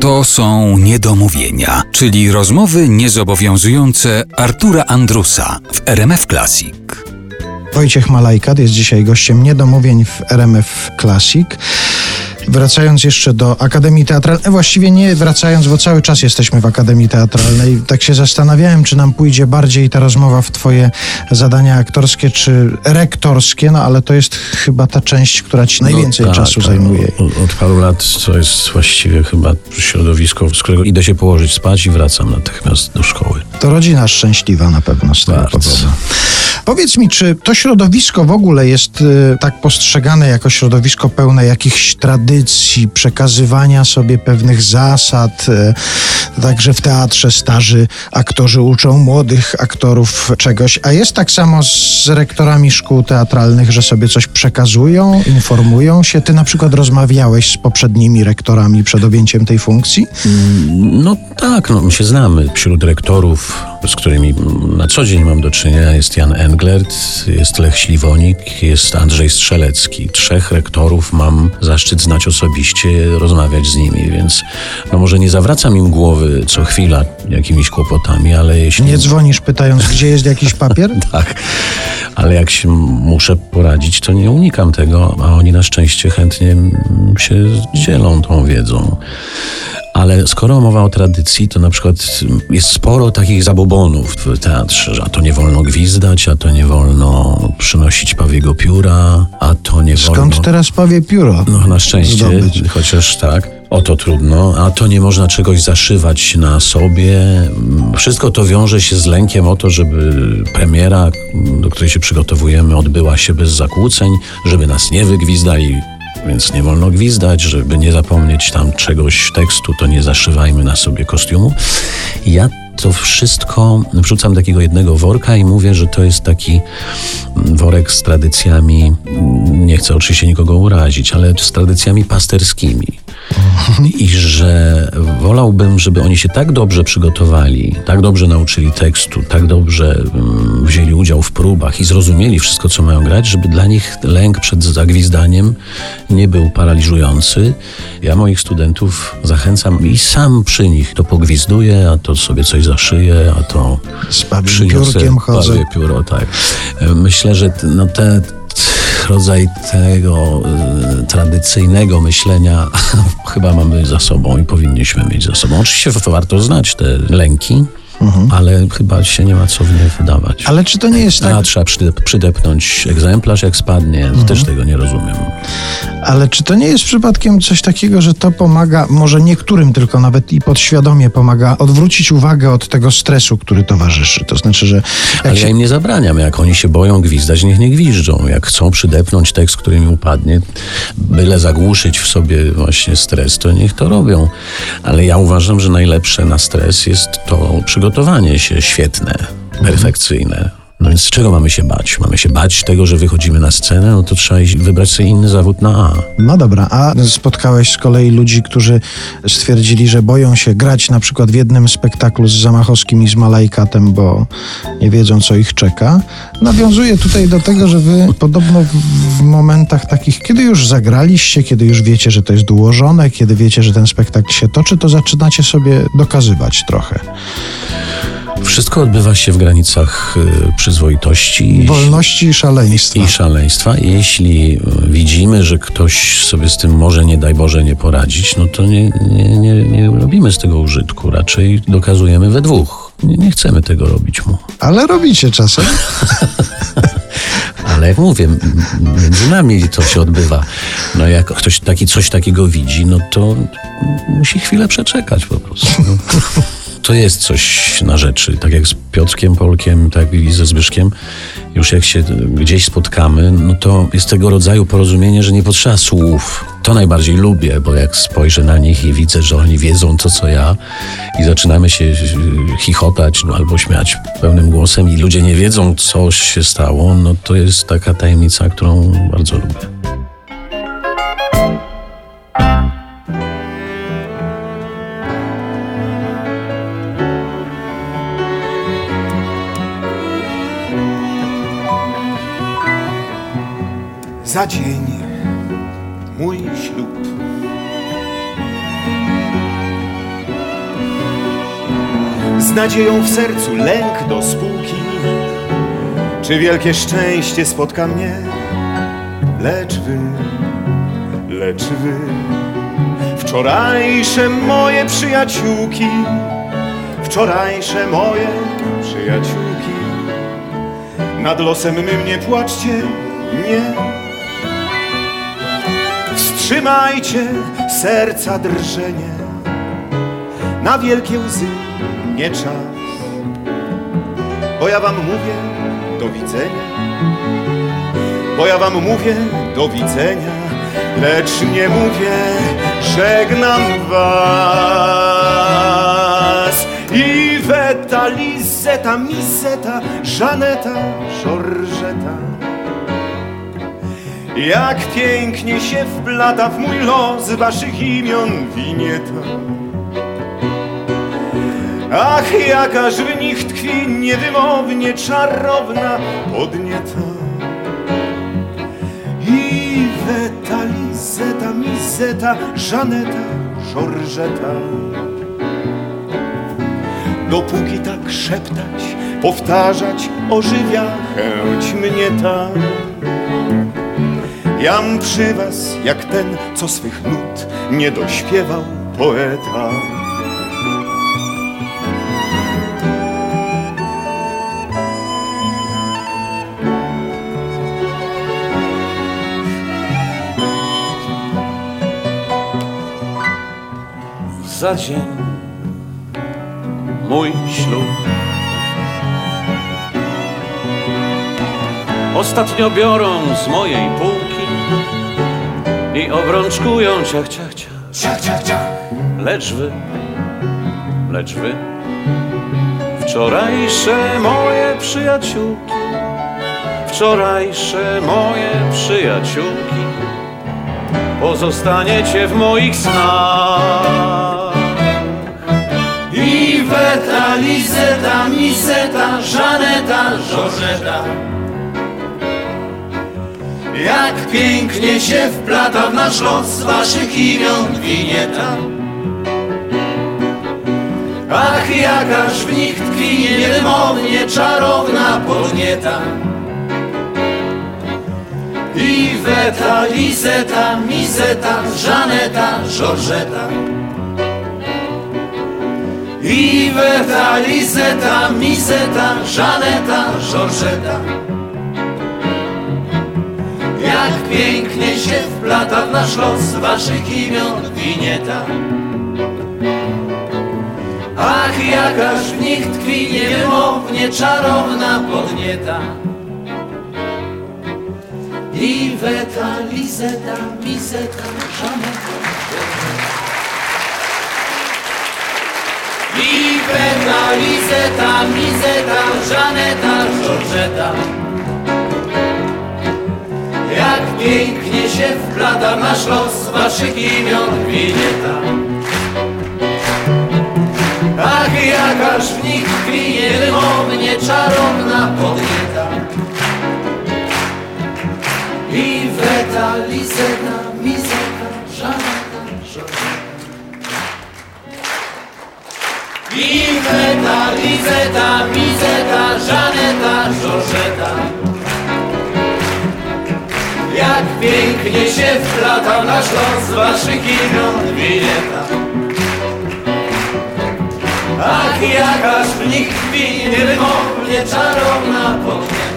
To są niedomówienia, czyli rozmowy niezobowiązujące Artura Andrusa w RMF Classic. Wojciech Malajkat jest dzisiaj gościem niedomówień w RMF Classic. Wracając jeszcze do Akademii Teatralnej, e, właściwie nie wracając, bo cały czas jesteśmy w Akademii Teatralnej, tak się zastanawiałem, czy nam pójdzie bardziej ta rozmowa w Twoje zadania aktorskie czy rektorskie, no ale to jest chyba ta część, która Ci najwięcej no, tak, czasu tak. zajmuje. Od, od paru lat to jest właściwie chyba środowisko, z którego idę się położyć spać i wracam natychmiast do szkoły. To rodzina szczęśliwa na pewno z tego Bardzo. powodu. Powiedz mi, czy to środowisko w ogóle jest y, tak postrzegane jako środowisko pełne jakichś tradycji, przekazywania sobie pewnych zasad? Y, także w teatrze starzy aktorzy uczą młodych aktorów czegoś, a jest tak samo z rektorami szkół teatralnych, że sobie coś przekazują, informują się. Ty na przykład rozmawiałeś z poprzednimi rektorami przed objęciem tej funkcji? No tak, no, my się znamy. Wśród rektorów, z którymi na co dzień mam do czynienia, jest Jan Englert, jest Lech Śliwonik, jest Andrzej Strzelecki. Trzech rektorów mam zaszczyt znać osobiście, rozmawiać z nimi, więc no może nie zawracam im głowy co chwila jakimiś kłopotami, ale jeśli... Nie dzwonisz pytając, gdzie jest jakiś papier? Tak, ale jak się muszę poradzić, to nie unikam tego, a oni na szczęście chętnie się dzielą tą wiedzą. Ale skoro mowa o tradycji, to na przykład jest sporo takich zabobonów w teatrze, że a to nie wolno gwizdać, a to nie wolno przynosić pawiego pióra, a to nie wolno... Skąd teraz pawie pióro? No na szczęście, zdobyć? chociaż tak. O to trudno, a to nie można czegoś zaszywać na sobie. Wszystko to wiąże się z lękiem o to, żeby premiera, do której się przygotowujemy, odbyła się bez zakłóceń, żeby nas nie wygwizdali. Więc nie wolno gwizdać, żeby nie zapomnieć tam czegoś tekstu, to nie zaszywajmy na sobie kostiumu. Ja to wszystko wrzucam do takiego jednego worka i mówię, że to jest taki worek z tradycjami, nie chcę oczywiście nikogo urazić, ale z tradycjami pasterskimi. I że wolałbym, żeby oni się tak dobrze przygotowali, tak dobrze nauczyli tekstu, tak dobrze mm, wzięli udział w próbach i zrozumieli wszystko, co mają grać, żeby dla nich lęk przed zagwizdaniem nie był paraliżujący. Ja moich studentów zachęcam i sam przy nich to pogwizduję, a to sobie coś zaszyję, a to Z przyniosę piórkiem chodzę. pióro, tak. Myślę, że no te rodzaj tego y, tradycyjnego myślenia chyba mamy za sobą i powinniśmy mieć za sobą. Oczywiście warto znać te lęki, ale chyba się nie ma co w nie wydawać. Ale czy to nie jest tak, A trzeba przydep- przydepnąć egzemplarz, jak spadnie. Też tego nie rozumiem. ale czy to nie jest przypadkiem coś takiego, że to pomaga, może niektórym tylko nawet i podświadomie pomaga odwrócić uwagę od tego stresu, który towarzyszy. To znaczy, że Ale się ja im nie zabraniam. Jak oni się boją gwizdać, niech nie gwiżdżą. Jak chcą przydepnąć tekst, który im upadnie, byle zagłuszyć w sobie właśnie stres, to niech to robią. Ale ja uważam, że najlepsze na stres jest to przygotowanie się świetne, perfekcyjne. No więc czego mamy się bać? Mamy się bać tego, że wychodzimy na scenę, no to trzeba wybrać sobie inny zawód na A. No dobra, a spotkałeś z kolei ludzi, którzy stwierdzili, że boją się grać na przykład w jednym spektaklu z Zamachowskim i z Malajkatem, bo nie wiedzą, co ich czeka. Nawiązuję tutaj do tego, że wy podobno w momentach takich, kiedy już zagraliście, kiedy już wiecie, że to jest ułożone, kiedy wiecie, że ten spektakl się toczy, to zaczynacie sobie dokazywać trochę. Wszystko odbywa się w granicach y, przyzwoitości. Wolności i szaleństwa. i szaleństwa. Jeśli y, widzimy, że ktoś sobie z tym może, nie daj Boże, nie poradzić, no to nie, nie, nie, nie robimy z tego użytku. Raczej dokazujemy we dwóch. Nie, nie chcemy tego robić mu. Ale robicie czasem. Ale jak mówię, między nami to się odbywa. No jak ktoś taki, coś takiego widzi, no to musi chwilę przeczekać po prostu. To jest coś na rzeczy, tak jak z Piotrkiem Polkiem, tak i ze Zbyszkiem. Już jak się gdzieś spotkamy, no to jest tego rodzaju porozumienie, że nie potrzeba słów. To najbardziej lubię, bo jak spojrzę na nich i widzę, że oni wiedzą to, co ja i zaczynamy się y, chichotać no, albo śmiać pełnym głosem i ludzie nie wiedzą, co się stało, no to jest taka tajemnica, którą bardzo lubię. Za dzień mój ślub. z nadzieją w sercu lęk do spółki. Czy wielkie szczęście spotka mnie? Lecz wy, lecz wy, wczorajsze moje przyjaciółki, wczorajsze moje przyjaciółki. Nad losem mym nie płaczcie, nie. Wstrzymajcie serca drżenie, na wielkie łzy nie czas. Bo ja wam mówię do widzenia, bo ja wam mówię do widzenia, lecz nie mówię żegnam was. I weta, Lizeta, Miseta, Żaneta, Żorżeta. Jak pięknie się wplata w mój los waszych imion winieta. Ach, jakaż w nich tkwi niewymownie czarowna podnieta. I weta, Lizeta, Miseta, Żaneta, Żorżeta. Dopóki tak szeptać, powtarzać ożywia chęć mnie ta. Jam przy was jak ten, co swych nut nie dośpiewał poeta. za dzień mój ślub. Ostatnio biorą z mojej półki i obrączkują ciach, ciach, ciach. Ciach, ciach, ciach. Lecz wy, lecz wy, wczorajsze moje przyjaciółki, wczorajsze moje przyjaciółki, pozostaniecie w moich snach. I Weta, Lizeta, Miseta, Żaneta, Żorzeta Jak pięknie się wplata w nasz los waszych imion winieta Ach, jakaż w nich tkwi niewymownie czarowna podnieta. I Weta, Lizeta, Miseta, Żaneta, Żorzeta i Weta, Lizeta, Miseta, Żaneta, Żorżeta Jak pięknie się wplata w nasz los waszych imion winieta Ach, jakaż w nich tkwi niewymownie czarowna podnieta. I Weta, Lizeta, Miseta, Żaneta, I Weta, Lizeta, Mizeta, Żaneta, Żorżeta pięknie się wplata nasz los waszych imion winieta Ach, jakaż w nich tkwi niewymownie czarowna podnieta. I Weta, Lizeta, Mizeta, Żaneta, Żorżeta I Weta, Lizeta, Mizeta, pięknie się wplata nasz los waszych imion winieta. Ach, jakaż w nich tkwi niewymownie czarowna podnieta